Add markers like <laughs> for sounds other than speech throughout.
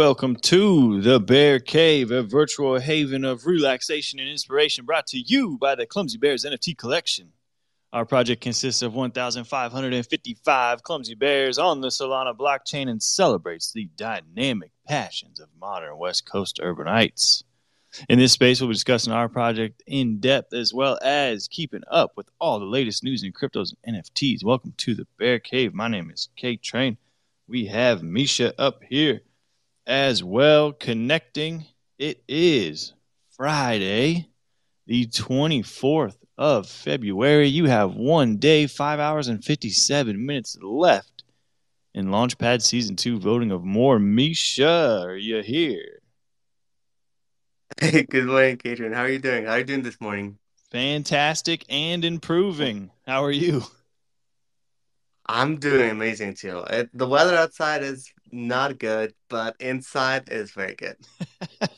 Welcome to the Bear Cave, a virtual haven of relaxation and inspiration brought to you by the Clumsy Bears NFT collection. Our project consists of 1,555 clumsy bears on the Solana blockchain and celebrates the dynamic passions of modern West Coast urbanites. In this space, we'll be discussing our project in depth as well as keeping up with all the latest news in cryptos and NFTs. Welcome to the Bear Cave. My name is K Train. We have Misha up here as well connecting. It is Friday, the 24th of February. You have one day, five hours, and 57 minutes left in Launchpad Season 2 voting of MOOAR. Misha, are you here? Hey, good morning, K Train. How are you doing? How are you doing this morning? Fantastic and improving. How are you? I'm doing amazing too. It, the weather outside is not good, but inside is very good. <laughs>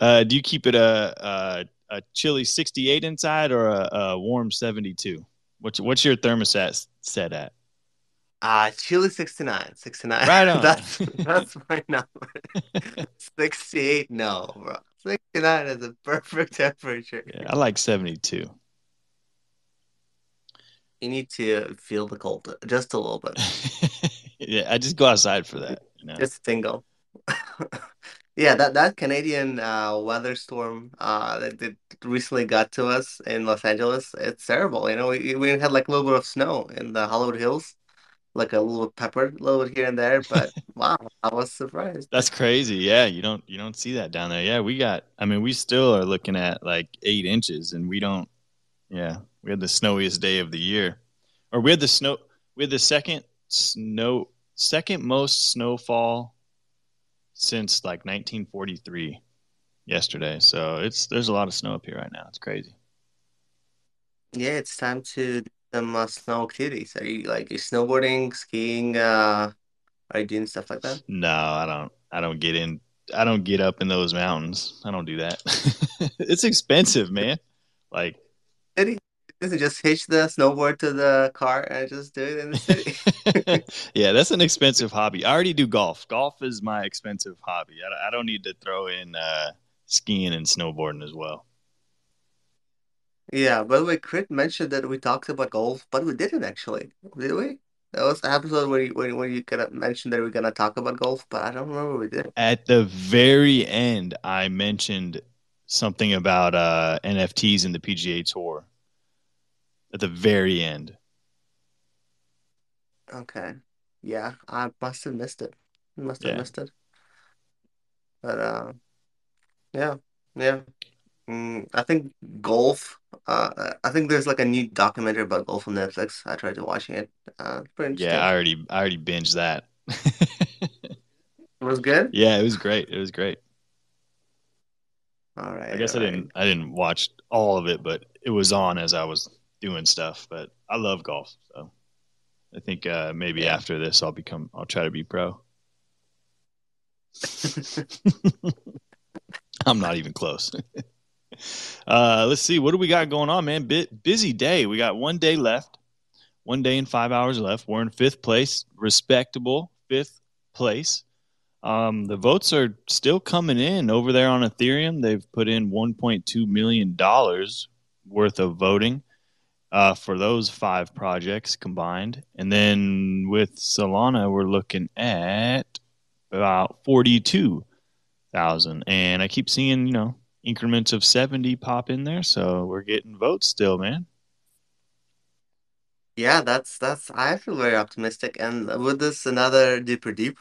uh, do you keep it a, a, a chilly 68 inside or a, a warm 72? What's, what's your thermostat set at? Uh, chilly 69. 69. Right on. <laughs> That's that's my number. <laughs> 68, no, bro. 69 is a perfect temperature. Yeah, I like 72. You need to feel the cold just a little bit. Yeah, I just go outside for that. You know? Just tingle. <laughs> Yeah, that that Canadian uh, weather storm uh, that, that recently got to us in Los Angeles, it's terrible. You know, we we had like a little bit of snow in the Hollywood Hills, like a little pepper, a little bit here and there, but <laughs> wow, I was surprised. That's crazy. Yeah, you don't you don't see that down there. Yeah, we got. I mean, we still are looking at like eight inches, and we don't. Yeah, we had the snowiest day of the year, or we had the snow. We had the second snow, second most snowfall since like 1943 yesterday. So it's there's a lot of snow up here right now. It's crazy. Yeah, it's time to do some uh, snow activities. Are you like you snowboarding, skiing, uh, are you doing stuff like that? No, I don't. I don't get in. I don't get up in those mountains. I don't do that. <laughs> it's expensive, man. Like City? Just hitch the snowboard to the car and just do it in the city. <laughs> <laughs> yeah, that's an expensive hobby. I already do golf. Golf is my expensive hobby. I, I don't need to throw in uh, skiing and snowboarding as well. Yeah, by the way, Crit mentioned that we talked about golf, but we didn't actually, did we? That was the episode where you, where, where you kind of mentioned that we are gonna talk about golf, but I don't remember we did. At the very end, I mentioned something about uh, NFTs in the PGA Tour. At the very end. Okay. Yeah, I must have missed it. Must have Yeah. missed it. But uh, yeah, yeah. Mm, I think golf. Uh, I think there's like a new documentary about golf on Netflix. I tried to watching it. Uh, it's pretty Yeah, I already I already binged that. It was good. <laughs> yeah, it was great. It was great. All I right, guess all I right. didn't I didn't watch all of it, but it was on as I was doing stuff. But I love golf, so I think uh, maybe Yeah. after this I'll become I'll try to be pro. <laughs> I'm not even close. <laughs> uh, let's see what do we got going on, man. Bit busy day. We got one day left. One day and five hours left. We're in fifth place, respectable fifth place. Um, the votes are still coming in over there on Ethereum. They've put in 1.2 million dollars worth of voting uh, for those five projects combined, and then with Solana, we're looking at about 42 thousand. And I keep seeing, you know, increments of 70 pop in there, so we're getting votes still, man. Yeah, that's that's I feel very optimistic. And with this another deeper deep,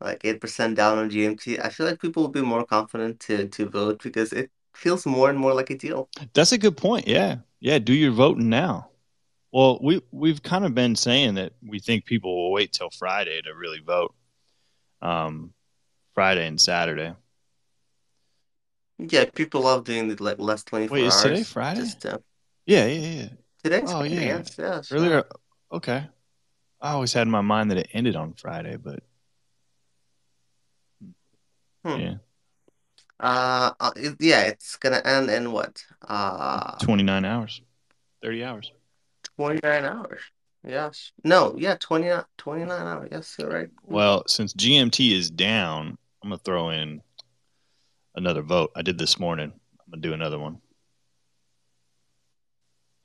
like 8% down on GMT, I feel like people will be more confident to to vote because it feels more and more like a deal. That's a good point. Yeah. Yeah. Do your voting now. Well, we, we've kind of been saying that we think people will wait till Friday to really vote. Um, Friday and Saturday. Yeah, people love doing the like last Wait, 24 is today. Friday? Just uh, Yeah. Yeah. Yeah. today's Oh, Friday, yeah. yes, yes. Earlier. Okay. I always had in my mind that it ended on Friday, but Hmm. yeah, Uh, uh, it- yeah, it's gonna end in what? Uh, 29 hours, 30 hours. 29 hours. Yes. No, yeah, 20, 29 hours. Yes, you're right. Well, since GMT is down, I'm going to throw in another vote. I did this morning. I'm going to do another one.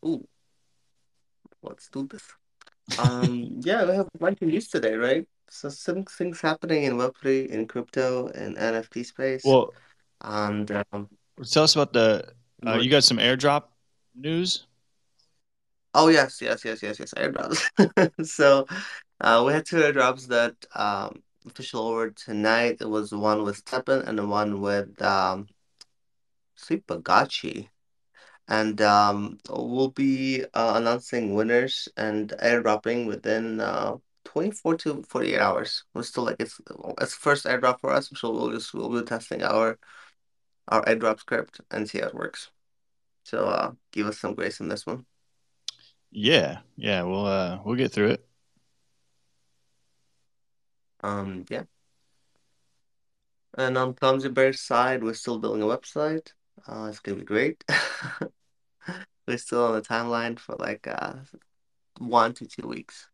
Ooh, let's do this. Um, <laughs> yeah, we have a bunch of news today, right? So some things happening in Web3, in crypto, and NFT space. Well, And um, tell us about the. Uh, you got some airdrop news? oh yes, yes, yes, yes, yes, airdrops. <laughs> So uh, we had two airdrops that um official over tonight. It was one with STEPN and the one with um Sleepagotchi. And um, we'll be uh, announcing winners and airdropping within uh, 24 to 48 hours. We're still like it's it's first airdrop for us, so we'll just we'll be testing our our airdrop script and see how it works. So uh, give us some grace on this one. Yeah, yeah. We'll uh, we'll get through it. Um, yeah. And on Clumsy Bear's side, we're still building a website. Uh, it's gonna be great. <laughs> We're still on the timeline for like uh one to two weeks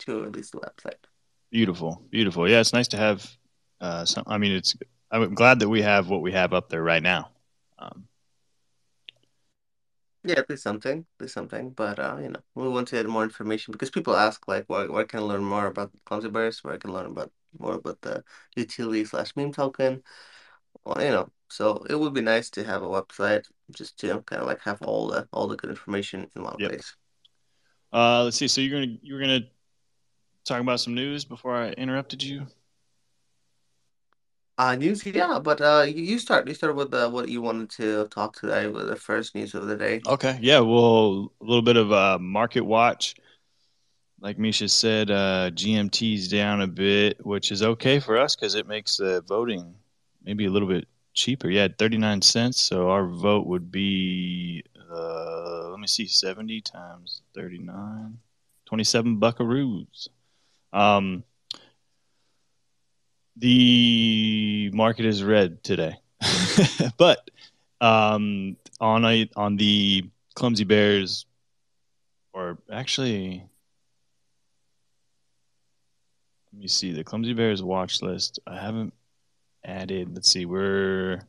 to release the website. Beautiful, beautiful. Yeah, it's nice to have. Uh, some. I mean, it's. I'm glad that we have what we have up there right now. Um, Yeah, there's something, there's something, but uh, you know, we want to add more information because people ask like, where where can I learn more about Clumsy Bears? Where I can learn about more about the utility slash meme token? Well, you know, so it would be nice to have a website just to kind of like have all the all the good information in one Yep. place. uh, let's see. So you're gonna you're gonna talk about some news before I interrupted you. Uh, news, yeah, but uh, you, start. You start with uh, what you wanted to talk today with the first news of the day. Okay. Yeah. Well, a little bit of uh, market watch. Like Misha said, uh, GMT's down a bit, which is okay for us because it makes the voting maybe a little bit cheaper. Yeah, 39 cents. So our vote would be, uh, let me see, 70 times 39, 27 buckaroos. Um, the market is red today. <laughs> but um, on a, on the Clumsy Bears, or actually, let me see the Clumsy Bears watch list. I haven't added. Let's see, we're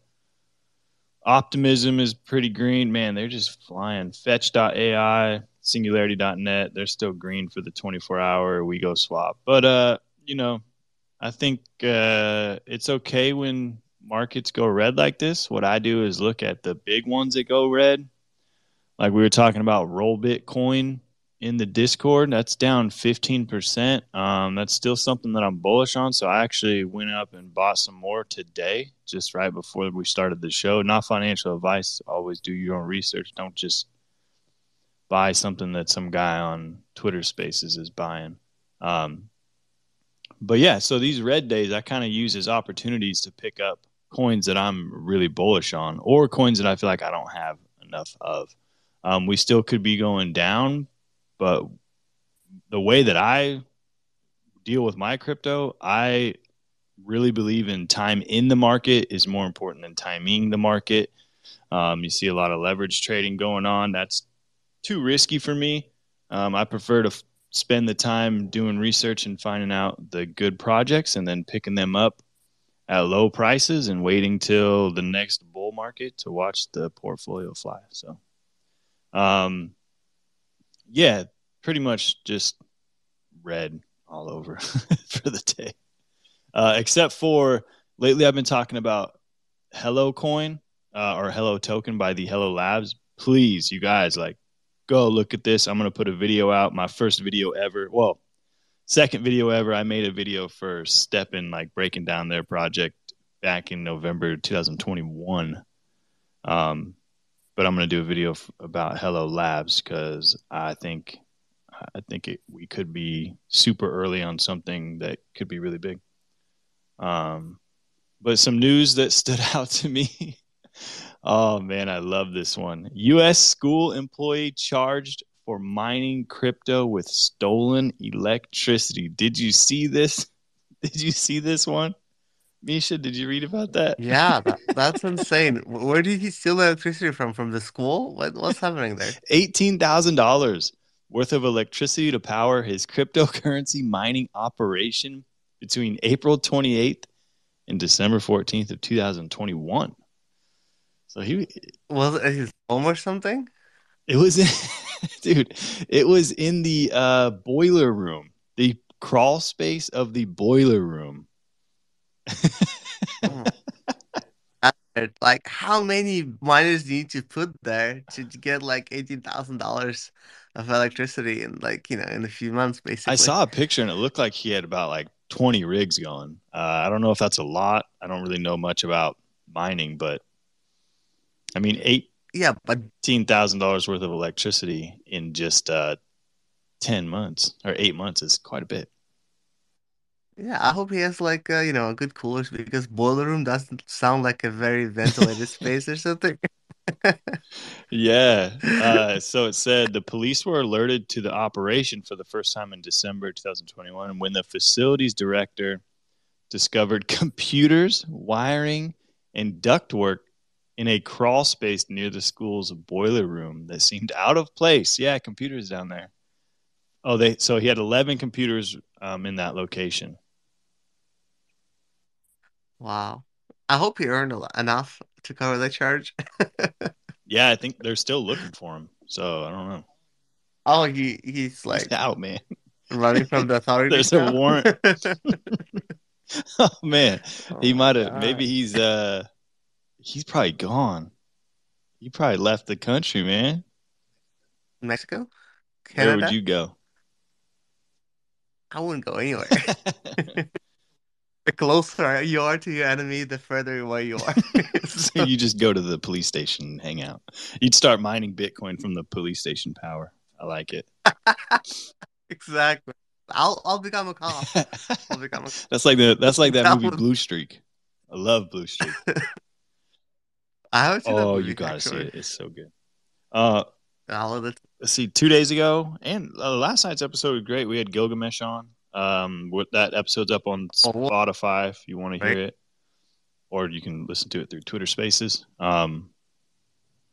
Optimism is pretty green. Man, they're just flying. Fetch.ai, Singularity.net, they're still green for the 24 hour we go swap. But uh, you know, I think uh, it's okay when markets go red like this. What I do is look at the big ones that go red. Like we were talking about Rollbit Coin in the Discord, that's down 15%. Um, that's still something that I'm bullish on. So I actually went up and bought some more today, just right before we started the show. Not financial advice. Always do your own research. Don't just buy something that some guy on Twitter Spaces is buying. Um, but yeah, so these red days I kind of use as opportunities to pick up coins that I'm really bullish on, or coins that I feel like I don't have enough of. Um, we still could be going down, but the way that I deal with my crypto, I really believe in time in the market is more important than timing the market. Um, you see a lot of leverage trading going on. That's too risky for me. Um, I prefer to f- spend the time doing research and finding out the good projects and then picking them up at low prices and waiting till the next bull market to watch the portfolio fly. So, um, yeah, pretty much just red all over <laughs> for the day. Uh, except for lately, I've been talking about Hello Coin uh, or Hello Token by the Hello Labs. Please, you guys, like, go look at this. I'm gonna put a video out, my first video ever. Well, second video ever. I made a video for STEPN, like breaking down their project back in November 2021. Um, but I'm gonna do a video f- about Hello Labs because I think I think it, we could be super early on something that could be really big. Um, but some news that stood <laughs> out to me. Oh man, I love this one. U.S. school employee charged for mining crypto with stolen electricity. Did you see this? <laughs> Did you see this one? Misha, did you read about that? Yeah, that, <laughs> that's insane. Where did he steal electricity from? From the school? What, what's happening there? $18,000 worth of electricity to power his cryptocurrency mining operation between April 28th and December 14th of 2021. So he Was it his home or something? it was in, <laughs> dude, it was in the uh, boiler room, the crawl space of the boiler room. <laughs> Oh. Like, how many miners do you need to put there to get like eighteen thousand dollars of electricity in like you know in a few months, Basically, I saw a picture and it looked like he had about like 20 rigs going. Uh, I don't know if that's a lot. I don't really know much about mining, but I mean, Yeah, but $18,000 worth of electricity in just uh, 10 months or eight months is quite a bit. yeah, I hope he has like uh, you know a good cooler because boiler room doesn't sound like a very ventilated <laughs> space or something. Yeah. Uh, <laughs> so it said the police were alerted to the operation for the first time in December 2021 when the facilities director discovered <laughs> computers, wiring, and ductwork in a crawl space near the school's boiler room that seemed out of place. Yeah, computers down there. Oh, they so he had 11 computers um, in that location. Wow. I hope he earned enough to cover the charge. <laughs> Yeah, I think they're still looking for him. So I don't know. Oh, he he's He's like out, man. running from the authorities There's a warrant. <laughs> <laughs> oh man, Oh he might have. Maybe he's uh, he's probably gone. He probably left the country, man. Mexico? Where would you go? I wouldn't go anywhere. <laughs> <laughs> The closer you are to your enemy, the further away you are. <laughs> so you just go to the police station and hang out. You'd start mining Bitcoin from the police station power. I like it. Exactly. I'll I'll become a cop. I'll become a cop. that's like the that's like that That movie would- Blue Streak. I love Blue Streak. I haven't seen that Oh, you gotta see it. It's so good. Uh, All of it. see, two days ago, and uh, last night's episode was great. We had Gilgamesh on. Um, with that episode's up on Oh, Spotify if you want to hear Right. it, or you can listen to it through Twitter Spaces. Um,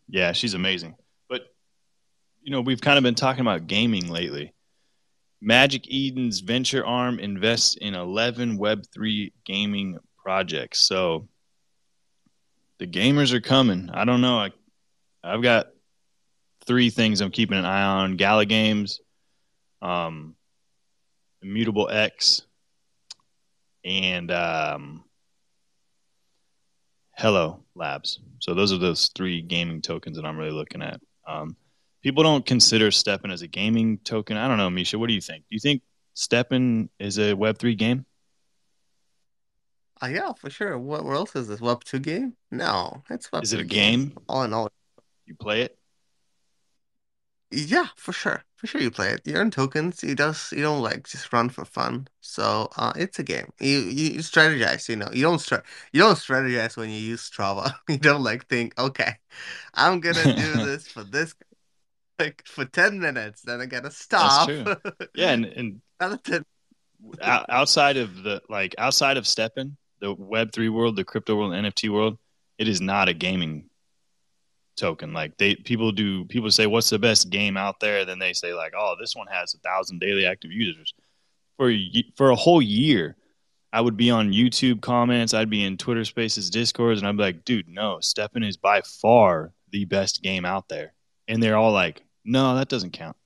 yeah, she's amazing. But you know, we've kind of been talking about gaming lately. Magic Eden's venture arm invests in 11 Web3 gaming projects. So the gamers are coming. I don't know. I, I've got three things I'm keeping an eye on Gala Games, um, Immutable X, and um, Hello Labs. So those are those three gaming tokens that I'm really looking at. Um, people don't consider STEPN as a gaming token. I don't know, Misha. What do you think? Do you think STEPN is a Web3 game? Uh, yeah, for sure. What, what else is this? Web 2 game? No, it's Web Is it a 3 game? All in all. You play it? Yeah, for sure. For sure you play it. You earn tokens. You just you don't like just run for fun. So uh it's a game. You you, strategize, you know. You don't start you don't strategize when you use Strava. <laughs> You don't like think, okay, I'm gonna do <laughs> this for this like for 10 minutes, then I gotta stop. <laughs> Yeah, and, and Another 10 out- outside of the like outside of STEPN, the Web three world, the crypto world, NFT world, it is not a gaming token. Like they people do people say what's the best game out there, then they say like, oh, this one has a thousand daily active users for for a whole year. I would be on YouTube comments, I'd be in Twitter Spaces, Discords, and I'd be like, dude, no, STEPN is by far the best game out there, and they're all like, no, that doesn't count.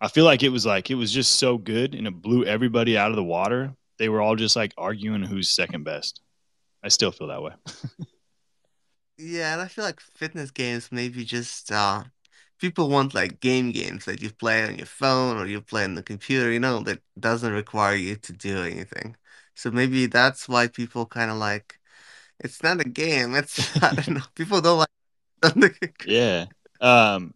I feel like it was like it was just so good and it blew everybody out of the water. They were all just like arguing who's second best. I still feel that way. Yeah, and I feel like fitness games maybe just uh people want like game games that you play on your phone or you play on the computer, you know, that doesn't require you to do anything. So maybe that's why people kind of like it's not a game. It's <laughs> I don't know. People don't like. <laughs> Yeah. Um.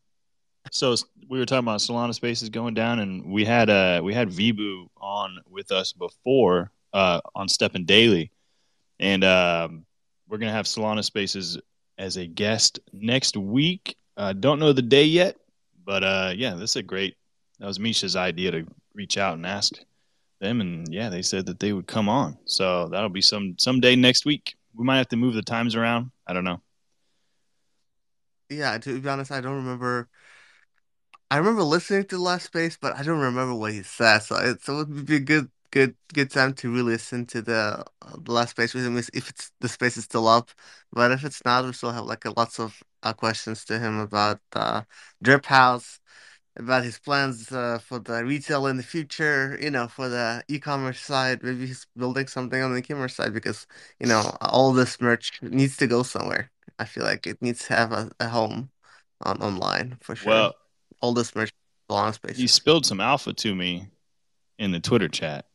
So we were talking about Solana Spaces going down, and we had uh we had Vibhu on with us before uh on STEPN Daily, and um we're gonna have Solana Spaces as a guest next week. Uh, don't know the day yet, but uh yeah, this is a great. That was Misha's idea to reach out and ask them, and yeah, they said that they would come on. So that'll be some someday next week. We might have to move the times around. I don't know. Yeah, to be honest, I don't remember. I remember listening to Last Space, but I don't remember what he said. So it, so it would be a good, good, good time to really listen to the, uh, the Last Space with him if it's the space is still up. But if it's not, we still have like lots of uh, questions to him about uh, DRiP Haus, about his plans uh, for the retail in the future. You know, for the e-commerce side, maybe he's building something on the e-commerce side because you know all this merch needs to go somewhere. I feel like it needs to have a, a home on online for sure Well, all this merch belong he spaces. spilled some alpha to me in the Twitter chat.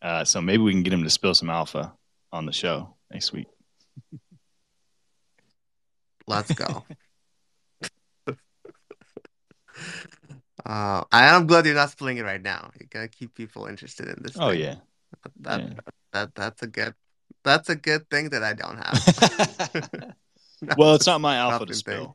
Uh, so maybe we can get him to spill some alpha on the show next week. Let's go. <laughs> Uh, I am glad you're not spilling it right now. You gotta keep people interested in this Oh yeah, That yeah. that that's a good that's a good thing that I don't have. <laughs> <laughs> well, it's not my alpha to spill. thing.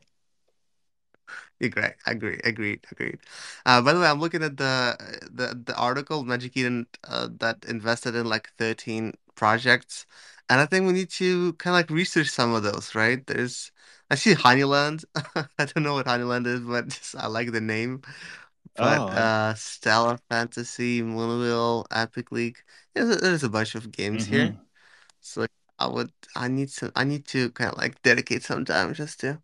Great. Agree. Agreed. Agreed. Uh, by the way, I'm looking at the the the article Magic Eden uh, that invested in like 13 projects, and I think we need to kind of like research some of those, right? There's I see Honeyland. <laughs> I don't know what Honeyland is, but <laughs> just, I like the name. Oh, But I, uh, Stella Fantasy, Moonwheel, Epic League, yeah, there- there's a bunch of games here. hmm So I would I need to I need to kind of like dedicate some time just to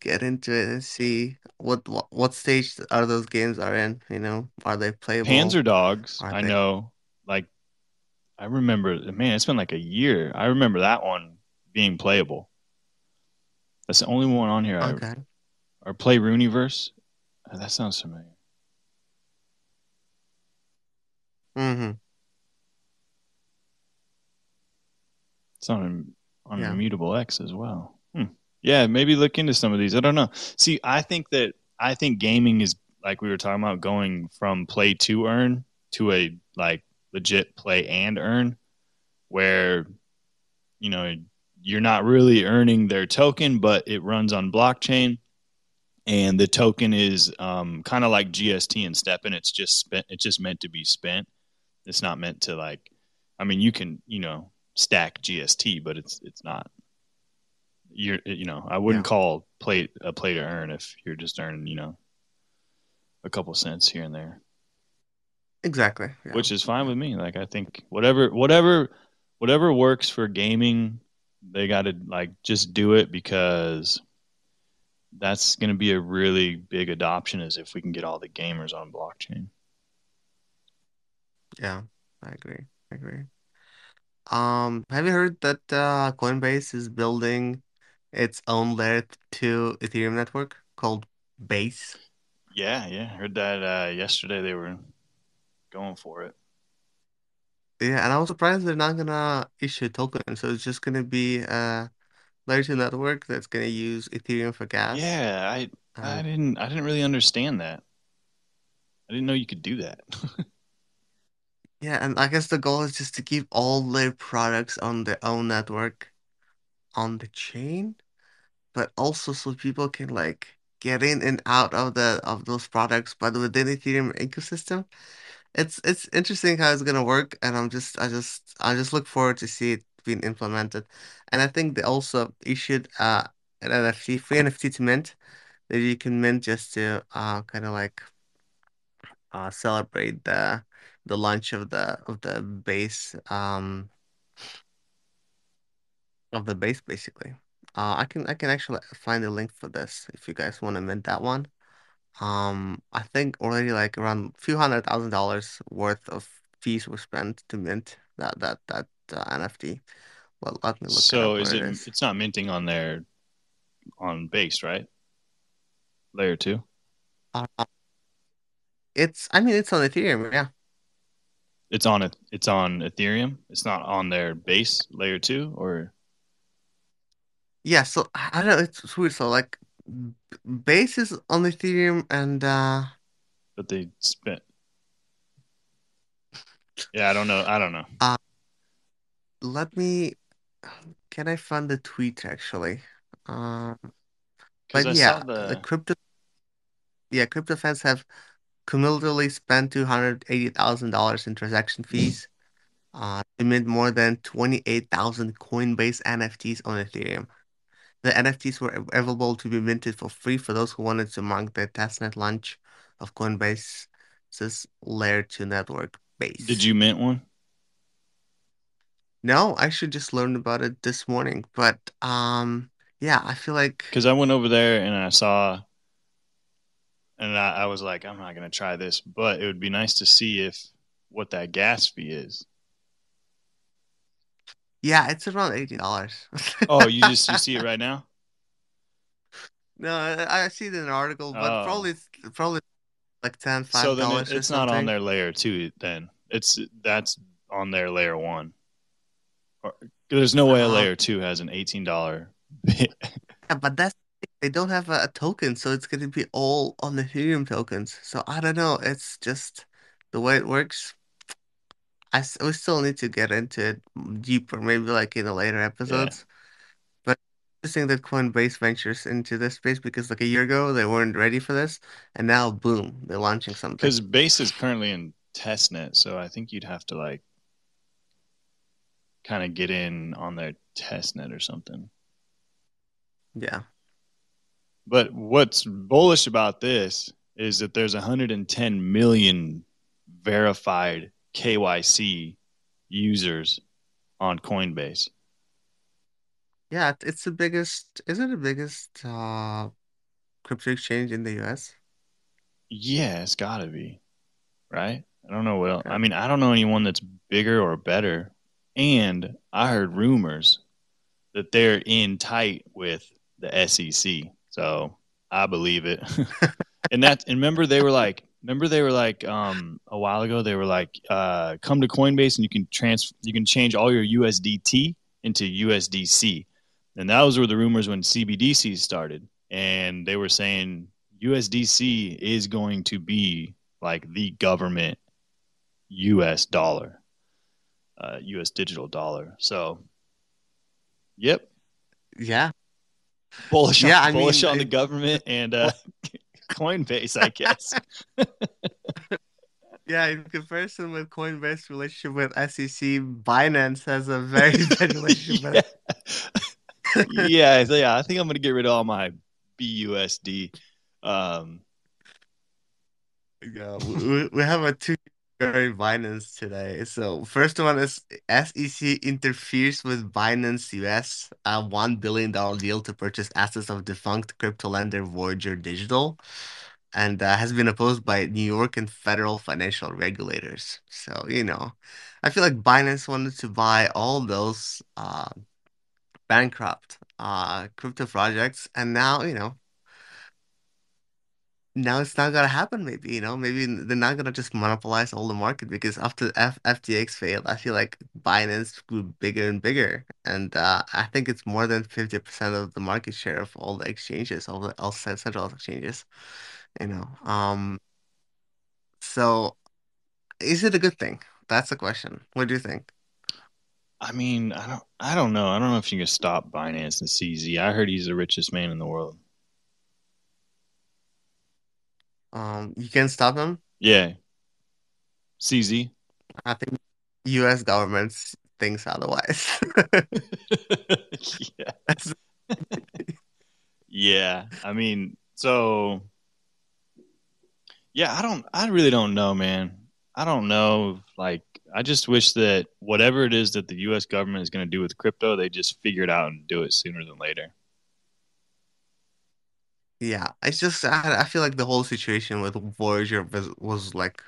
get into it and see what what, what stage are those games are in, you know? Are they playable? Panzer? Dogs. Are I they know. Like I remember. Man, it's been like a year. I remember that one being playable. That's the only one on here. I okay? or play Rooniverse. Uh, That sounds familiar. Mm-hmm. It's on on Yeah. Immutable X as well. Hmm. Yeah, maybe look into some of these. I don't know. See, I think that I think gaming is like we were talking about going from play to earn to a like legit play and earn, where you know you're not really earning their token, but it runs on blockchain, and the token is um, kind of like GST and STEPN. It's just spent. It's just meant to be spent. It's not meant to like. I mean, you can you know stack GST, but it's it's not. You're you know I wouldn't Yeah. call play a play to earn if you're just earning you know a couple cents here and there, Exactly. Yeah. which is fine with me. Like I think whatever whatever whatever works for gaming, they got to like just do it because that's going to be a really big adoption is if we can get all the gamers on blockchain. Yeah. I agree. I agree. Um, have you heard that uh, Coinbase is building its own layer 2 Ethereum network called Base? Yeah, yeah, heard that uh, yesterday. They were going for it. Yeah, and I was surprised they're not gonna issue a token, so it's just gonna be a layer 2 network that's gonna use Ethereum for gas. Yeah, I I And didn't I didn't really understand that. I didn't know you could do that. <laughs> yeah, and I guess the goal is just to keep all their products on their own network on the chain, but also so people can like get in and out of the of those products, but within Ethereum ecosystem. It's it's interesting how it's gonna work, and I'm just I just I just look forward to see it being implemented. And I think they also issued uh an NFT, free NFT to mint that you can mint just to uh kind of like uh celebrate the the launch of the of the base um of the base basically. Uh I can I can actually find the link for this if you guys want to mint that one. Um, I think already like around a few hundred thousand dollars worth of fees were spent to mint that that that uh, NFT. Well, let me look So is it it is. it's not minting on their on base, right? Layer 2. Uh, it's I mean it's on Ethereum, yeah. It's on it. It's on Ethereum. It's not on their base layer two, or Yeah, so I don't know, it's weird. So like base is on Ethereum and uh but they spent. Yeah, I don't know. I don't know uh let me can I find the tweet actually? Um but I saw yeah, the the crypto yeah, crypto fans have cumulatively spent $280,000 in transaction fees. Uh, they mint more than 28,000 Coinbase NFTs on Ethereum. The NFTs were available to be minted for free for those who wanted to mark the testnet launch of Coinbase's Layer 2 network base. Did you mint one? No, I should just learn about it this morning, but um yeah, I feel like Because I went over there and I saw, and I, I was like, I'm not gonna try this, but it would be nice to see if what that gas fee is. yeah, it's around $80. <laughs> Oh, you just you see it right now? No, I, I see it in an article, but Oh, probably probably like 10, so then it, it's not on their layer two. Then it's that's on their layer one. Or, there's no way a Um layer two has an eighteen dollar. <laughs> Yeah, but that's they don't have a, a token, so it's going to be all on the Ethereum tokens. So I don't know. It's just the way it works. I s- we still need to get into it deeper, maybe like in the later yeah, episodes. But interesting that Coinbase ventures into this space because like a year ago they weren't ready for this, and now boom, they're launching something. because Base is currently in testnet, so I think you'd have to like kind of get in on their testnet or something. Yeah, But what's bullish about this is that there's 110 million verified KYC users on Coinbase. yeah, it's the biggest. Is it the biggest uh crypto exchange in the US? Yeah, it's got to be, right? I don't know what else. I mean, I don't know anyone that's bigger or better. And I heard rumors that they're in tight with the SEC. So I believe it. <laughs> and that and remember they were like remember they were like um a while ago they were like uh come to Coinbase and you can trans you can change all your USDT into USDC. And those were the rumors when CBDC started and they were saying USDC is going to be like the government US dollar, uh US digital dollar. So, yep, Yeah, bullish on, yeah. I bullish mean, on the it, government and uh <laughs> Coinbase, I guess. <laughs> Yeah, in comparison with Coinbase relationship with SEC, Binance has a very <laughs> bad relationship yeah. yeah, so yeah, I think I'm gonna get rid of all my BUSD. Um. Yeah, we, we have a two very Binance today. So first one is SEC interferes with Binance US, a one billion dollar deal to purchase assets of defunct crypto lender Voyager Digital, and uh, has been opposed by New York and federal financial regulators. So, you know, I feel like Binance wanted to buy all those uh bankrupt uh crypto projects and now you know now it's not gonna happen maybe you know maybe they're not gonna just monopolize all the market because after F FTX failed I feel like Binance grew bigger and bigger and uh I think it's more than 50% of the market share of all the exchanges all the all central exchanges you know um so is it a good thing that's the question what do you think I mean, I don't, I don't know. I don't know if you can stop Binance and CZ. I heard he's the richest man in the world. Um you can stop them Yeah, CZ. I think US government thinks otherwise <laughs> yeah, yeah. I mean, so yeah, I don't, I really don't know, man. I don't know. Like, I just wish that whatever it is that the U.S. government is going to do with crypto, they just figure it out and do it sooner than later. Yeah, it's just I, I feel like the whole situation with Voyager was, was like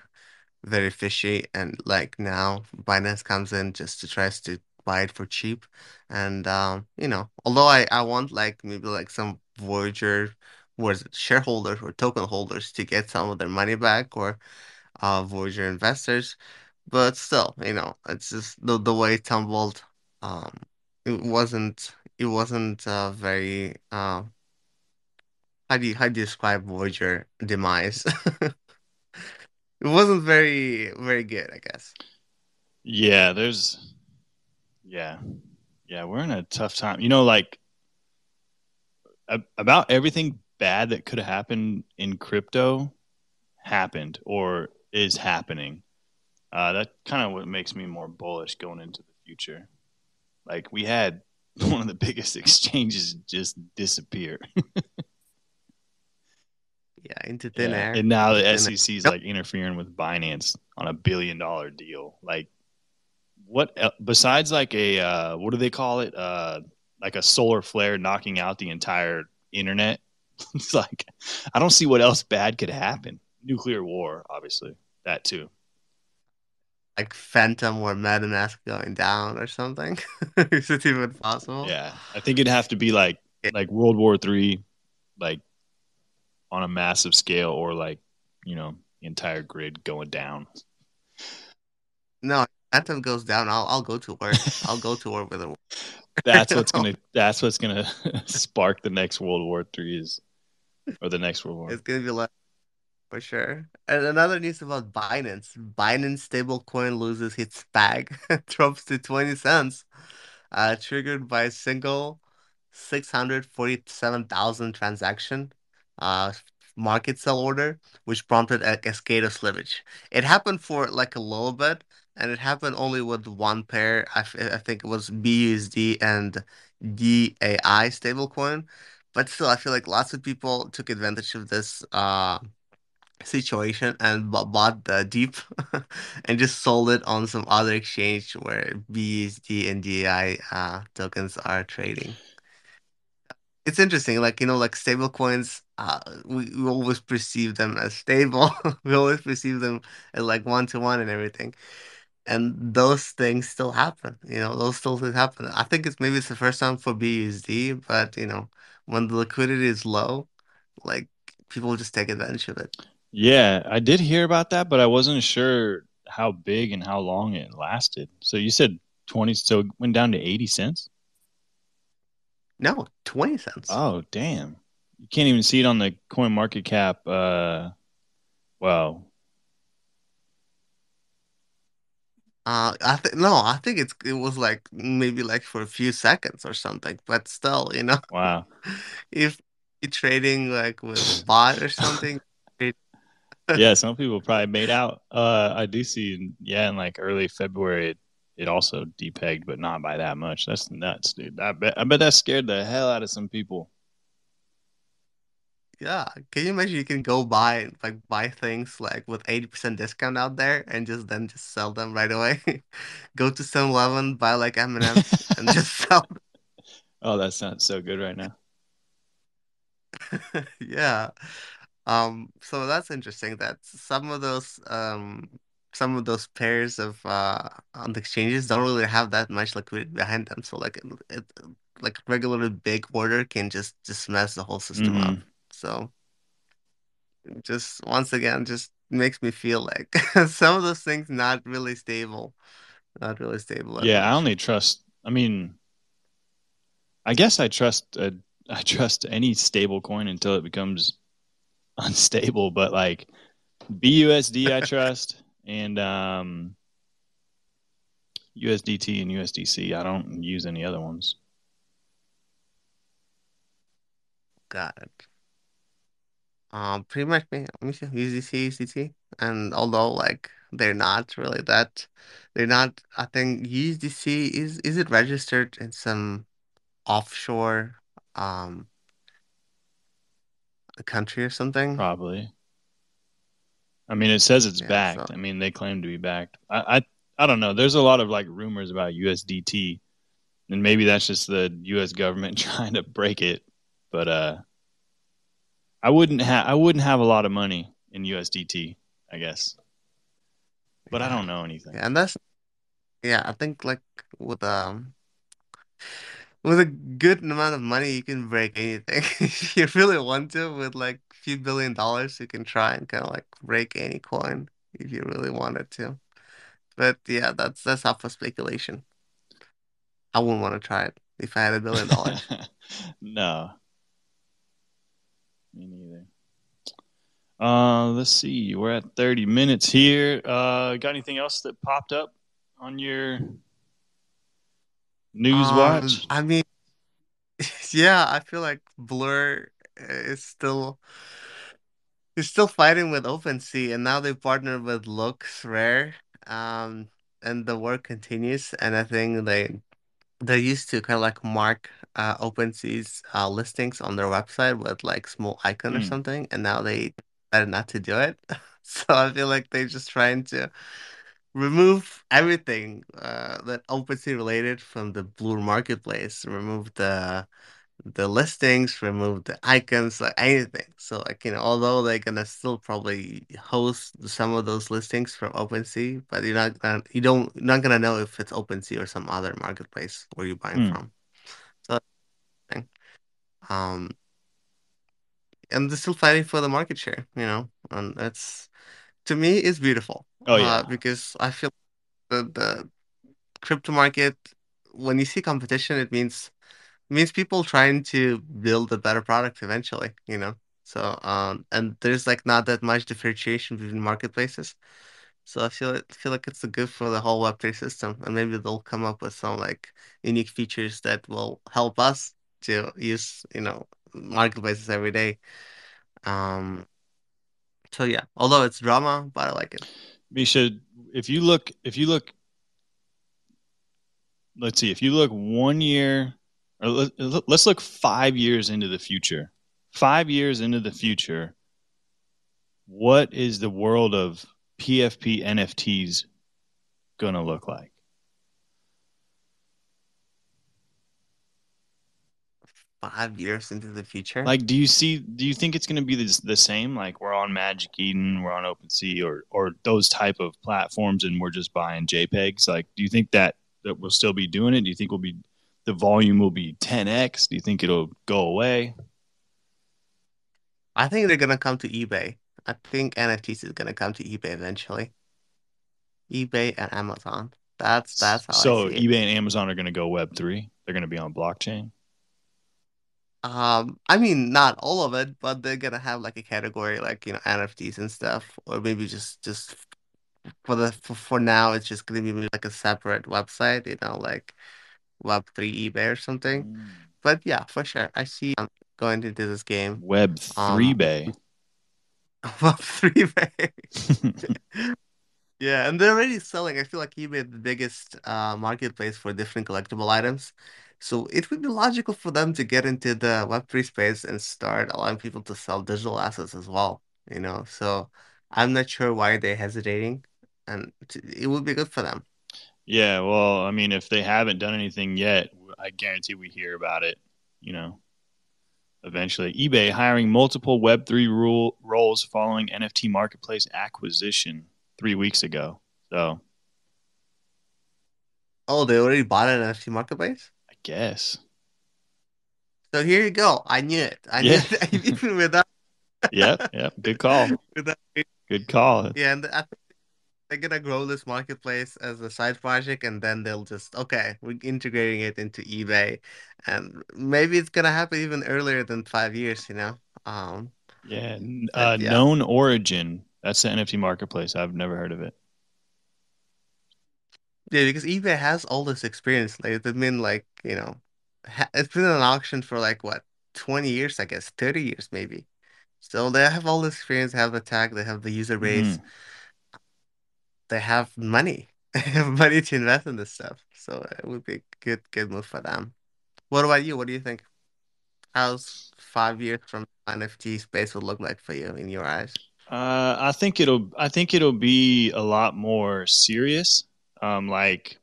very fishy, and like now Binance comes in just to tries to buy it for cheap, and um, you know, although I I want like maybe like some Voyager was it shareholders or token holders to get some of their money back or uh, Voyager investors. But still, you know, it's just the the way it tumbled. Um, it wasn't it wasn't uh, very uh, how do you how do you describe Voyager demise? <laughs> It wasn't very very good, I guess. Yeah, there's yeah. Yeah, we're in a tough time. You know, like a- about everything bad that could have happened in crypto happened or is happening. Uh, that kind of what makes me more bullish going into the future. Like we had <laughs> one of the biggest <laughs> exchanges just disappear. Yeah, into thin Yeah, air. And now the. SEC is like interfering with Binance on a billion dollar deal. Like, what besides like a uh, what do they call it? Uh, like a solar flare knocking out the entire internet. <laughs> it's like I don't see what else bad could happen. Nuclear war, obviously, that too. Like Phantom or MetaMask going down or something. <laughs> Is it even possible? Yeah, I think it'd have to be like like World War Three, like on a massive scale, or like you know entire grid going down. No, Phantom goes down. I'll I'll go to war. I'll go to war with it. <laughs> That's what's <laughs> gonna. That's what's gonna <laughs> spark the next World War Three is, or the next World War. It's gonna be like for sure. And another news about Binance. Binance stablecoin loses its peg, drops to 20 cents, uh, triggered by a single 647,000 transaction uh, market sell order, which prompted a cascade of slippage. It happened for like a little bit, and it happened only with one pair. I, I think it was BUSD and DAI stablecoin. But still, I feel like lots of people took advantage of this uh, situation and bought the deep <laughs> and just sold it on some other exchange where BUSD and DAI uh, tokens are trading. It's interesting, like you know, like stable coins, uh, we, we always perceive them as stable. <laughs> We always perceive them as like one to one and everything. And those things still happen, you know, those still things happen. I think it's maybe it's the first time for BUSD, but you know, when the liquidity is low, like people just take advantage of it. Yeah, I did hear about that, but I wasn't sure how big and how long it lasted. So you said twenty, so it went down to eighty cents. No, 20 cents. Oh, damn! You can't even see it on the Coin Market Cap. Uh, well, Uh, I think no, I think it's it was like maybe like for a few seconds or something, but still, you know, wow. <laughs> if you're trading like with bot or something, <laughs> it, Yeah, <laughs> some people probably made out. Uh, I do see, yeah, in like early February, it, it also depegged, but not by that much. That's nuts, dude. I bet, I bet that scared the hell out of some people. Yeah. Can you imagine you can go buy like buy things like with 80% discount out there and just then just sell them right away? <laughs> Go to 7-Eleven, buy like M&Ms and <laughs> just sell Oh, that sounds so good right now. <laughs> Yeah. Um, so that's interesting that some of those um some of those pairs of uh on the exchanges don't really have that much liquidity behind them. So like it, like regular big order can just just mess the whole system up. hmm So just once again just makes me feel like <laughs> some of those things not really stable, not really stable Yeah, I only trust. I mean, I guess I trust. Uh, <laughs> I trust any stable coin until it becomes <laughs> unstable. But like BUSD, I trust, and um, USDT and USDC. I don't use any other ones. Got it. Um, pretty much me. Let me see. USDC, USDT, and although like they're not really that, they're not. I think USDC is is it registered in some offshore um country or something? Probably. I mean, it says it's Yeah. So backed. I mean, they claim to be backed. I, I, I don't know. There's a lot of like rumors about USDT, and maybe that's just the U.S. government <laughs> trying to break it. But uh, I wouldn't have. I wouldn't have a lot of money in USDT. I guess, but I don't know anything. yeah, and that's yeah. I think like with um with a good amount of money, you can break anything. <laughs> If you really want to, with like a few billion dollars, you can try and kind of like break any coin if you really wanted to. But yeah, that's that's up for speculation. I wouldn't want to try it if I had a billion dollars. <laughs> no, me neither. Uh, let's see. We're at 30 minutes here. Uh, got anything else that popped up on your news Um, watch? I mean, <laughs> yeah, I feel like Blur is still is still fighting with OpenSea, and now they partnered with LooksRare. Um, and the work continues, and I think they they used to kind of like mark uh OpenSea's uh listings on their website with like small icon or Hmm. something, and now they decided not to do it. <laughs> So I feel like they're just trying to remove everything uh that OpenSea related from the Blur Marketplace, remove the the listings, remove the icons, like anything. So like, you know, although they're gonna still probably host some of those listings from OpenSea, but you're not gonna you don't you're not gonna know if it's OpenSea or some other marketplace where you're buying Hmm. from. So that's the thing. Um and they're still fighting for the market share, you know, and that's to me it's beautiful. Oh Uh yeah. because I feel the the crypto market when you see competition it means It means people trying to build a better product eventually, you know. So, um, and there's like not that much differentiation between marketplaces. So I feel it feel like it's a good for the whole Web3 system, and maybe they'll come up with some like unique features that will help us to use, you know, marketplaces every day. Um, so yeah, although it's drama, but I like it. Misha, if you look, if you look, let's see, if you look one year, or let, let's look five years into the future. Five years into the future, what is the world of PFP NFTs going to look like? Five years into the future. Like, do you see? Do you think it's going to be the, the same? Like, we're on Magic Eden, we're on OpenSea, or or those type of platforms, and we're just buying JPEGs. Like, do you think that that we'll still be doing it? Do you think we'll be the volume will be 10x? Do you think it'll go away? I think they're gonna come to eBay. I think NFTs is gonna come to eBay eventually. eBay and Amazon. That's that's how I So see it. eBay and Amazon are going to go Web three. They're going to be on blockchain. Um, I mean, not all of it, but they're gonna have like a category like, you know, NFTs and stuff, or maybe just just for the for, for now, it's just gonna be like a separate website, you know, like Web3 eBay or something. Mm. But yeah, for sure, I see um, going into this game. Web three Um, bay. <laughs> Web3 eBay. <laughs> Yeah, and they're already selling. I feel like eBay the biggest uh, marketplace for different collectible items. So it would be logical for them to get into the Web3 space and start allowing people to sell digital assets as well, you know. So I'm not sure why they're hesitating, and it would be good for them. yeah. Well, I mean, if they haven't done anything yet, I guarantee we hear about it. You know, eventually. eBay hiring multiple Web three rule roles following NFT marketplace acquisition three weeks ago. So Oh, they already bought an NFT marketplace? Guess. So here you go. I knew it. I knew Yeah. it. <laughs> Even without, <laughs> Yep. Yep. Good call. <laughs> without, Good call. yeah, and I they're gonna grow this marketplace as a side project and then they'll just okay we're integrating it into ebay and maybe it's gonna happen even earlier than five years you know um Yeah. but Uh, yeah known origin. That's the NFT marketplace. I've never heard of it. Yeah because ebay has all this experience like it's been like you know ha it's been an auction for like what 20 years i guess 30 years maybe so they have all this experience they have the tag they have the user base Mhm. they have money <laughs> they have money to invest in this stuff so it would be a good good move for them what about you what do you think How's five years from NFT space will look like for you in your eyes? Uh, I think it'll. I think it'll be a lot more serious. Um, like,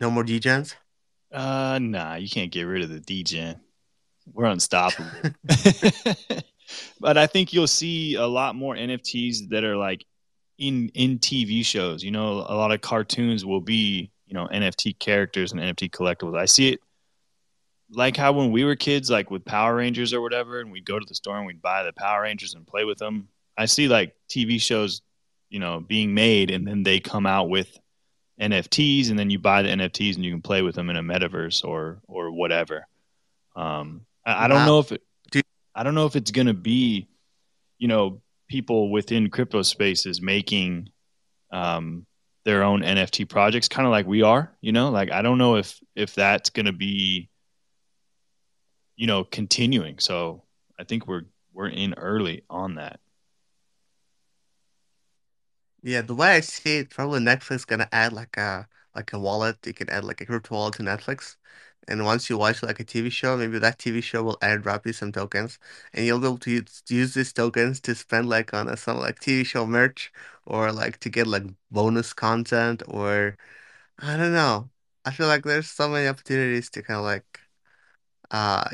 No more degens? uh, nah, you can't get rid of the degen. We're unstoppable. <laughs> <laughs> but I think you'll see a lot more NFTs that are like in in TV shows. You know, a lot of cartoons will be you know NFT characters and NFT collectibles. I see it like how when we were kids, like with Power Rangers or whatever, and we'd go to the store and we'd buy the Power Rangers and play with them. I see like TV shows, you know, being made and then they come out with NFTs and then you buy the NFTs and you can play with them in a metaverse or or whatever. Um, I, I don't Wow. know if it, I don't know if it's going to be, you know, people within crypto spaces making um, their own NFT projects, kind of like we are. You know, like I don't know if if that's going to be, you know, continuing. So I think we're we're in early on that. Yeah, the way I see it, probably Netflix gonna add like a like a wallet. You can add like a crypto wallet to Netflix, and once you watch like a TV show, maybe that TV show will airdrop you some tokens, and you'll be able to use, use these tokens to spend like on a, some like TV show merch or like to get like bonus content or I don't know. I feel like there's so many opportunities to kind of like uh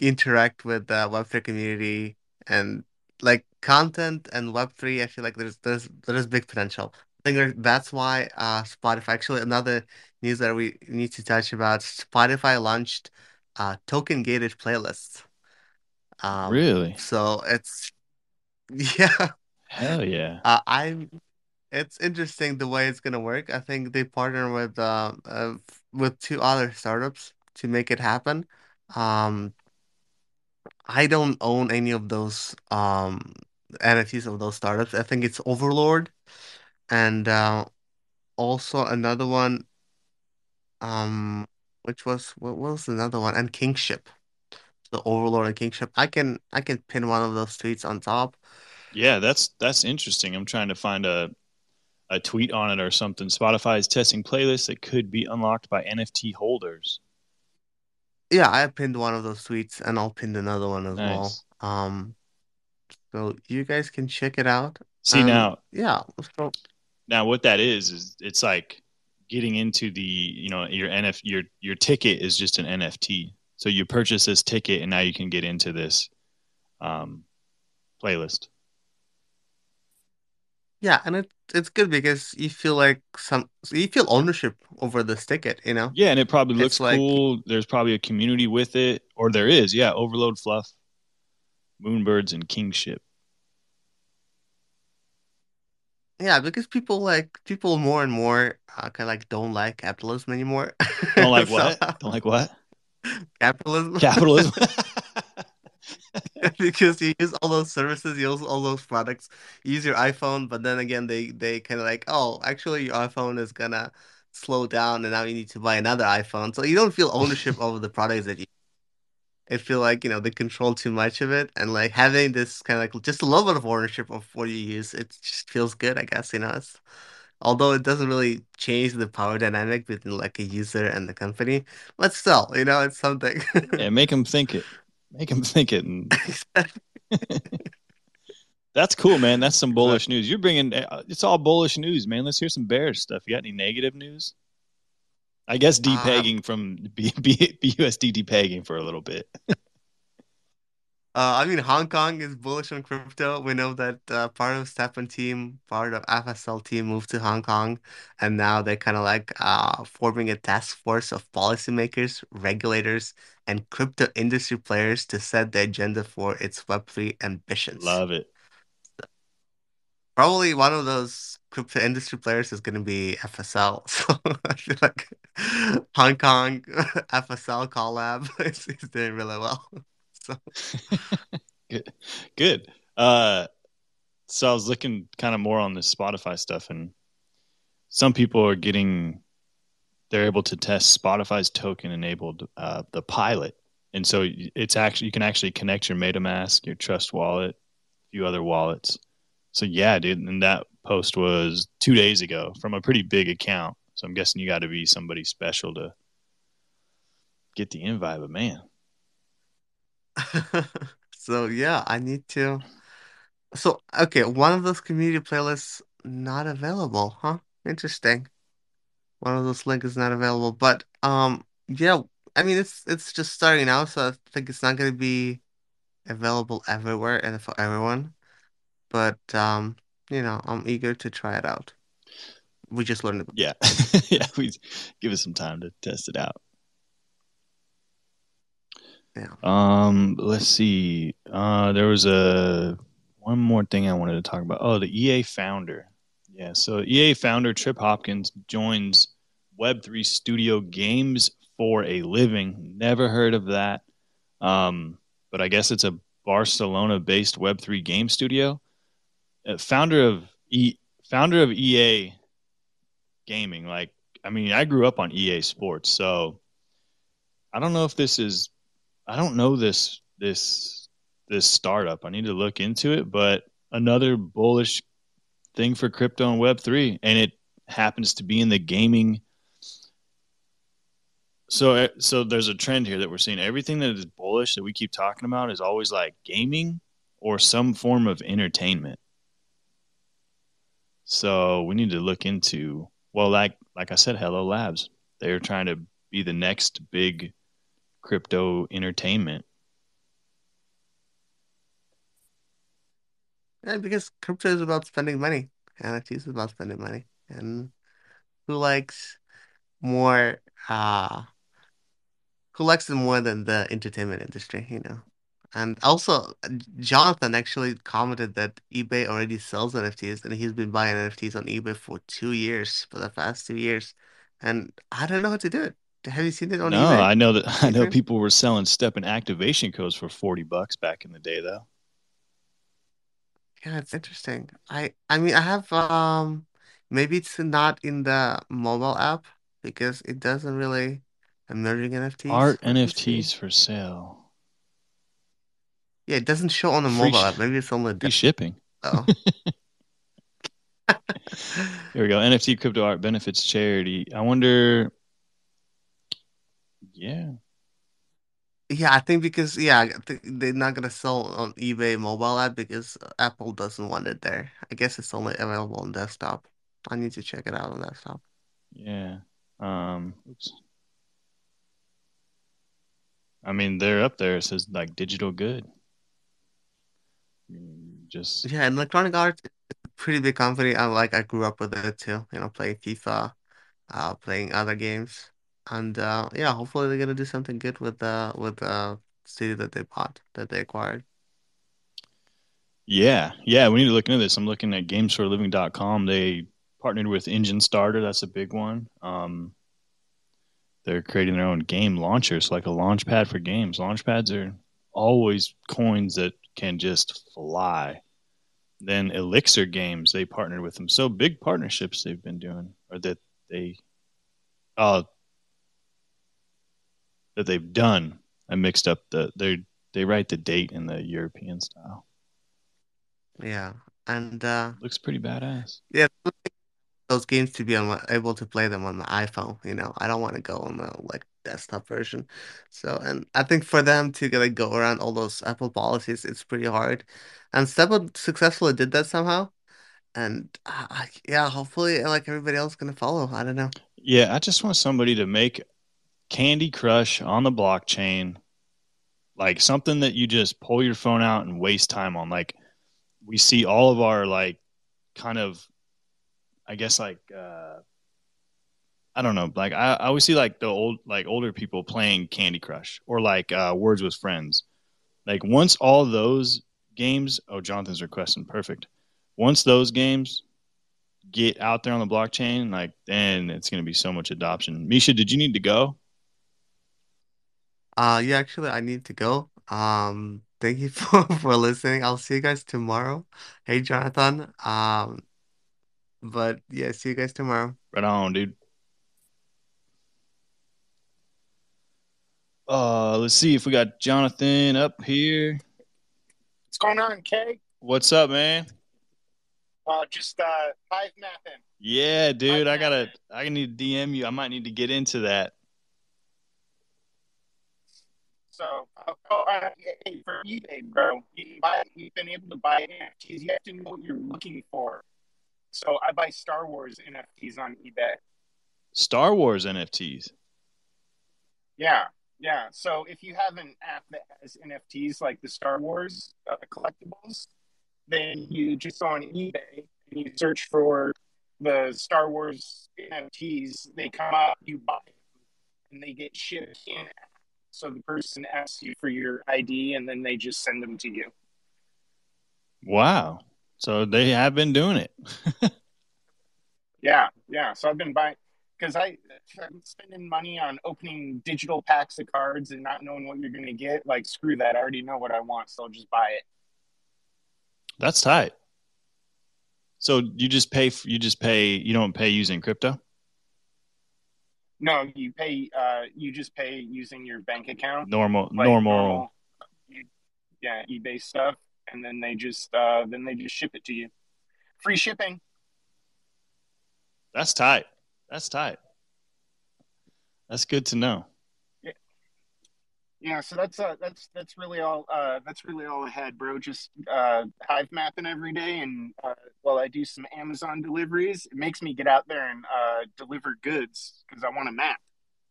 interact with the Web3 community and like content and Web3, I feel like there's there's there's big potential. I think that's why uh Spotify actually another news that we need to touch about Spotify launched uh token gated playlists. Um Really? so it's <laughs> yeah Hell yeah. uh, I'm it's interesting the way it's gonna work. I think they partner with uh, uh with two other startups to make it happen. Um I don't own any of those um NFTs of those startups. I think it's Overlord and uh, also another one um which was what was another one and Kingship. The Overlord and Kingship. I can I can pin one of those tweets on top. Yeah, that's that's interesting. I'm trying to find a a tweet on it or something. Spotify is testing playlists that could be unlocked by NFT holders. Yeah, I pinned one of those tweets and I'll pin another one as well. Um so you guys can check it out. See Um, now, yeah. So now what that is is it's like getting into the you know your NF your your ticket is just an NFT. So you purchase this ticket and now you can get into this um, playlist. Yeah, and it it's good because you feel like some you feel ownership over this ticket, you know? Yeah, and it probably looks It's like. There's probably a community with it, or there is. Yeah, Overlord Fluff, Moonbirds, and Kingship. yeah, because people like people more and more uh, kind of like don't like capitalism anymore. Don't like <laughs> So what? Don't like what? capitalism. Capitalism. <laughs> Because you use all those services, you use all those products, you use your iPhone, but then again they they kind of like, oh, actually your iPhone is gonna slow down and now you need to buy another iPhone. So you don't feel ownership over the products that you I feel like, you know, they control too much of it and like having this kind of like just a little bit of ownership of what you use, it just feels good, I guess, you know. It's, although it doesn't really change the power dynamic between like a user and the company, but still, you know, it's something. yeah, <laughs> make them think it. Make them think it. And <laughs> <laughs> that's cool, man. That's some bullish news. You're bringing. uh, It's all bullish news, man. Let's hear some bears stuff. You got any negative news? I guess Uh, depegging from <laughs> B, B, BUSD depegging for a little bit. Uh, I mean, Hong Kong is bullish on crypto. We know that uh, part of STEPN team, part of FSL team moved to Hong Kong, and now they're kind of like uh, forming a task force of policymakers, regulators, and crypto industry players to set the agenda for its Web3 ambitions. Love it. Probably one of those crypto industry players is going to be FSL. <laughs> So I feel like Hong Kong FSL collab <laughs> is, is doing really well. <laughs> So. Good. Good. Uh, so I was looking kind of more on the Spotify stuff, and some people are getting they're able to test Spotify's token enabled uh, the pilot, and so it's actually you can actually connect your MetaMask, your Trust Wallet, a few other wallets. So yeah, dude, and that post was two days ago from a pretty big account. So I'm guessing you got to be somebody special to get the invite, but man. <laughs> So yeah, I need to. So okay, one of those community playlists not available, huh? Interesting. One of those links is not available, but um, yeah. I mean, it's it's just starting out, so I think it's not going to be available everywhere and for everyone. But um, you know, I'm eager to try it out. We just learned about. Yeah, <laughs> yeah. We give us some time to test it out. Yeah. Um, let's see. Uh, there was a one more thing I wanted to talk about. Oh, the EA founder. Yeah, so EA founder Trip Hawkins joins Web3 Studio Games for a living. Never heard of that. Um, but I guess it's a Barcelona-based Web3 game studio. Uh, founder of E founder of EA Gaming. Like, I mean, I grew up on EA Sports, so I don't know if this is. I don't know this this this startup. I need to look into it, but another bullish thing for crypto and Web3, and it happens to be in the gaming. So, uh, so there's a trend here that we're seeing. Everything that is bullish that we keep talking about is always like gaming or some form of entertainment. So we need to look into well, like like I said, Hello Labs. They're trying to be the next big crypto entertainment. Yeah, because crypto is about spending money. NFTs is about spending money. And who likes more uh who likes it more than the entertainment industry, you know? And also, Jonathan actually commented that eBay already sells NFTs, and he's been buying NFTs on eBay for two years, for the past two years. And I don't know how to do it. Have you seen it on eBay? No, eBay? I know that <laughs> I know people were selling STEPN activation codes for 40 bucks back in the day though. Yeah, it's interesting. I I mean, I have um maybe it's not in the mobile app because it doesn't really emerging NFTs. Art Let me see. NFTs for sale. Yeah, it doesn't show on the Free mobile sh- app. Maybe it's on the free shipping. Oh. <laughs> Here we go. NFT crypto art benefits charity. I wonder yeah. Yeah, I think because yeah, I think they're not gonna sell on eBay mobile app because Apple doesn't want it there. I guess it's only available on desktop. I need to check it out on desktop. Yeah. Um oops. I mean, they're up there. It says like digital good. Just Yeah, and Electronic Arts is a pretty big company. I like I grew up with it too, you know, playing FIFA, uh playing other games. And uh yeah, hopefully they're gonna do something good with uh with uh city that they bought, that they acquired. yeah, yeah. We need to look into this. I'm looking at GamesForALiving.com. They partnered with Enjinstarter. That's a big one. Um, they're creating their own game launchers, like a launch pad for games. Launch pads are always coins that can just fly. Then Elixir Games, they partnered with them. So big partnerships they've been doing, or that they, uh, that they've done. I mixed up the they they write the date in the European style. Yeah. And uh Looks pretty badass. yeah, those games to be able to play them on the iPhone, you know. I don't want to go on the like desktop version. So, and I think for them to like go around all those Apple policies, it's pretty hard. And STEPN successfully did that somehow. And uh, yeah, hopefully like everybody else gonna follow. I don't know. Yeah, I just want somebody to make Candy Crush on the blockchain, like something that you just pull your phone out and waste time on. Like we see all of our like kind of, I guess like uh, I don't know, like I, I always see like the old like older people playing Candy Crush or like uh, Words with Friends. Like once all those games, oh Jonathan's requesting perfect. Once those games get out there on the blockchain, like then it's going to be so much adoption. Misha, did you need to go? Uh yeah, actually I need to go. Um thank you <laughs> for for listening. I'll see you guys tomorrow. Hey Jonathan. Um but yeah, see you guys tomorrow. Right on, dude. Uh, let's see if we got Jonathan up here. What's going on, Kay? What's up, man? Uh, just uh, hive mapping. Yeah, dude, I gotta, I need to DM you. I might need to get into that. So, uh, oh, uh, hey, for eBay, bro, you buy, you've been able to buy NFTs. You have to know what you're looking for. So, I buy Star Wars NFTs on eBay. Star Wars NFTs. Yeah, yeah. So, if you have an app that has NFTs like the Star Wars uh, collectibles, then you just go on eBay and you search for the Star Wars NFTs, they come out, you buy them, and they get shipped in. So the person asks you for your ID, and then they just send them to you. Wow. So they have been doing it. <laughs> yeah, yeah. So I've been buying because I I'm spending money on opening digital packs of cards and not knowing what you're going to get. Like screw that. I already know what I want, so I'll just buy it. That's tight. So you just pay. You just pay. You don't pay using crypto. No, you pay. Uh, you just pay using your bank account. Normal, like normal. normal yeah, eBay stuff, and then they just uh, then they just ship it to you, free shipping. That's tight. That's tight. That's good to know. Yeah. Yeah, so that's uh that's that's really all uh that's really all I had, bro. Just uh hive mapping every day and uh while I do some Amazon deliveries, it makes me get out there and uh deliver goods because I want to map,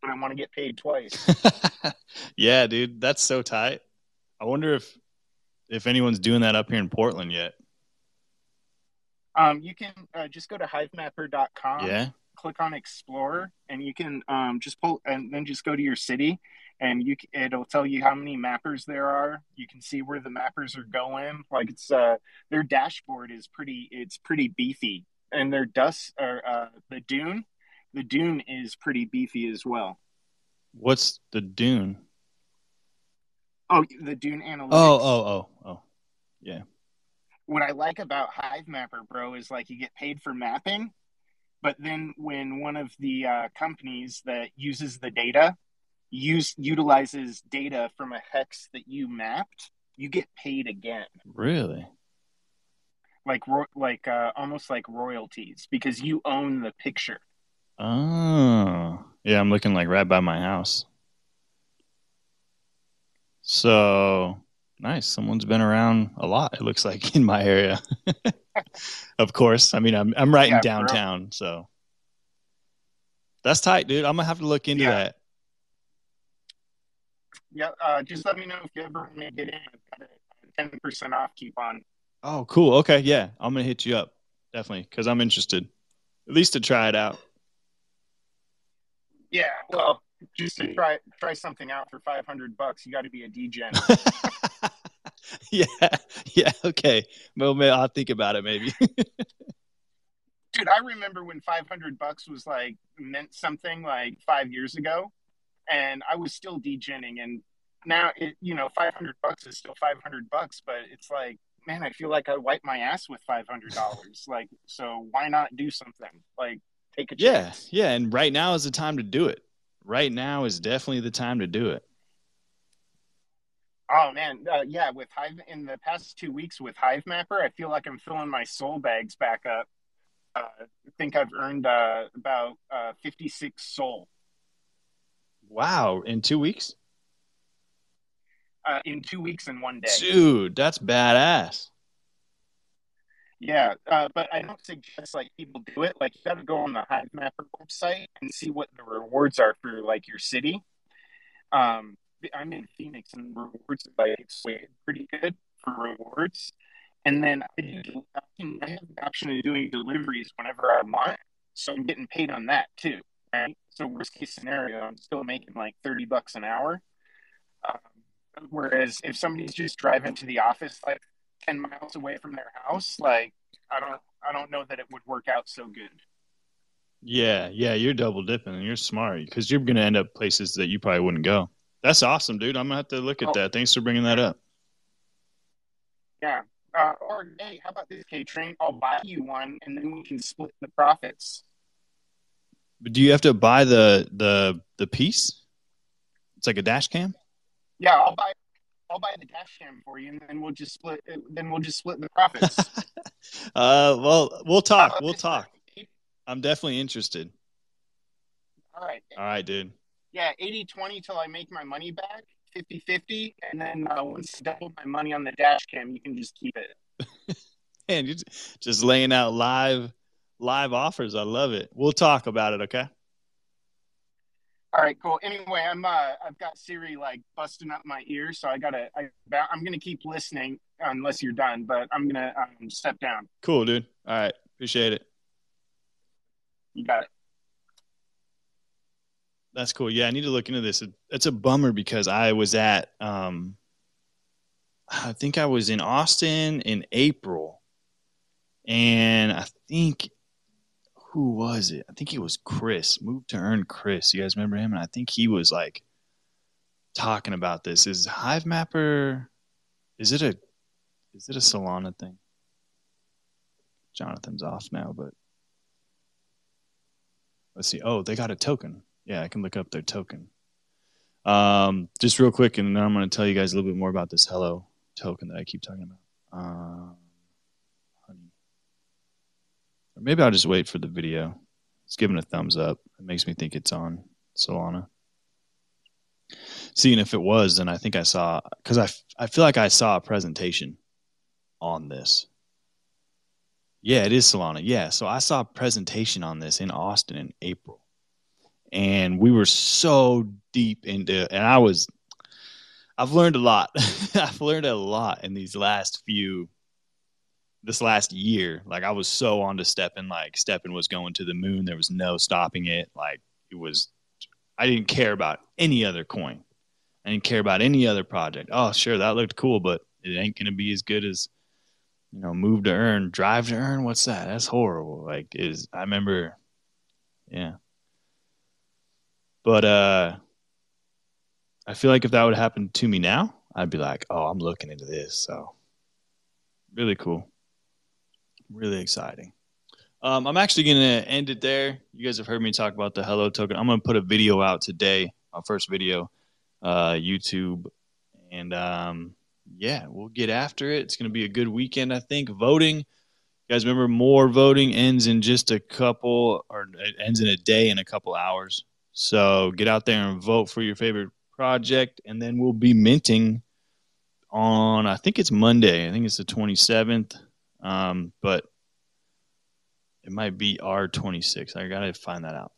but I want to get paid twice. <laughs> yeah, dude, that's so tight. I wonder if if anyone's doing that up here in Portland yet. Um, you can uh, just go to hivemapper.com. Yeah click on Explorer, and you can um, just pull and then just go to your city, and you it'll tell you how many mappers there are. You can see where the mappers are going. Like it's uh, their dashboard is pretty. It's pretty beefy, and their dust or uh, the dune, the dune is pretty beefy as well. What's the dune? Oh, the dune analytics. Oh, oh, oh, oh, yeah. What I like about Hivemapper, bro, is like you get paid for mapping, but then when one of the uh, companies that uses the data use utilizes data from a hex that you mapped, you get paid again. Really? Like like uh, almost like royalties because you own the picture. Oh, yeah. I'm looking like right by my house. So nice. Someone's been around a lot. It looks like <laughs> in my area. <laughs> of course. I mean, I'm I'm right yeah, in downtown, so that's tight, dude. I'm gonna have to look into yeah. that. Yeah, uh, just let me know if you ever want to get in. I've got a ten percent off coupon. Oh, cool. Okay, yeah, I'm gonna hit you up definitely because I'm interested, at least to try it out. Yeah, well, just to try try something out for five hundred bucks, you got to be a DJ. <laughs> yeah, yeah, okay. Well, maybe I'll think about it. Maybe. <laughs> Dude, I remember when 500 bucks was like meant something like five years ago, and I was still degenning. And now, it, you know, 500 bucks is still 500 bucks, but it's like, man, I feel like I wiped my ass with $500. <laughs> like, so why not do something? Like, take a chance. Yeah, yeah. And right now is the time to do it. Right now is definitely the time to do it. Oh man, uh, yeah. With Hive in the past two weeks with Hivemapper, I feel like I'm filling my SOL bags back up. Uh, I think I've earned uh, about uh, 56 SOL. Wow! In two weeks? Uh, in two weeks and one day. Dude, that's badass. Yeah, uh, but I don't suggest like people do it. Like you got to go on the Hivemapper website and see what the rewards are for like your city. Um, I'm in Phoenix, and rewards like it's pretty good for rewards. And then I, do, I have the option of doing deliveries whenever I want, so I'm getting paid on that too. Right. So worst case scenario, I'm still making like thirty bucks an hour. Um, whereas if somebody's just driving to the office like ten miles away from their house, like I don't, I don't know that it would work out so good. Yeah, yeah, you're double dipping and you're smart because you're going to end up places that you probably wouldn't go. That's awesome, dude. I'm gonna have to look at oh. that. Thanks for bringing that up. Yeah. Uh, or hey, how about this K train? I'll buy you one, and then we can split the profits. But do you have to buy the the the piece? It's like a dash cam. Yeah, I'll buy. I'll buy the dash cam for you, and then we'll just split. Then we'll just split the profits. <laughs> uh, well, we'll talk. Uh, we'll talk. I'm definitely interested. All right. All right, dude yeah, 80 20 till I make my money back, 50 50. And then uh, once I double my money on the dash cam, you can just keep it. <laughs> Man, you're just laying out live live offers. I love it. We'll talk about it, okay? All right, cool. Anyway, I'm uh, I've got Siri like busting up my ears, so I gotta. I, I'm gonna keep listening unless you're done, but I'm gonna um, step down. Cool, dude. All right, appreciate it. You got it. That's cool. Yeah, I need to look into this. It's a bummer because I was at, um, I think I was in Austin in April, and I think who was it? I think it was Chris. Moved to Earn Chris. You guys remember him? And I think he was like talking about this. Is Hivemapper? Is it a? Is it a Solana thing? Jonathan's off now, but let's see. Oh, they got a token. Yeah, I can look up their token. Um, just real quick, and then I'm going to tell you guys a little bit more about this Hello token that I keep talking about. Um. Or maybe I'll just wait for the video. It's giving a thumbs up. It makes me think it's on Solana. Seeing if it was, then I think I saw because I, I feel like I saw a presentation on this. Yeah, it is Solana. Yeah, so I saw a presentation on this in Austin in April and we were so deep into and i was i've learned a lot <laughs> i've learned a lot in these last few this last year like i was so on to STEPN like STEPN was going to the moon. There was no stopping it. Like it was i didn't care about any other coin. I didn't care about any other project. Oh sure that looked cool but it ain't to be as good as you know move to earn drive to earn. What's that? That's horrible. Like is i remember yeah. But uh, I feel like if that would happen to me now, I'd be like, oh, I'm looking into this. So really cool. Really exciting. Um, I'm actually going to end it there. You guys have heard me talk about the Hello token. I'm going to put a video out today, our first video, uh, YouTube. And um, yeah, we'll get after it. It's going to be a good weekend, I think. Voting. You guys remember more voting ends in just a couple, or it ends in a day in a couple hours. So get out there and vote for your favorite project, and then we'll be minting on I think it's Monday. I think it's the 27th, um, but it might be R26. I gotta find that out.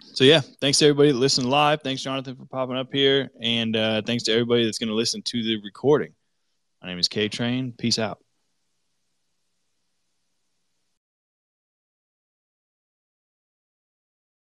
So yeah, thanks to everybody that listened live. Thanks Jonathan for popping up here, and uh, thanks to everybody that's going to listen to the recording. My name is K Train. Peace out.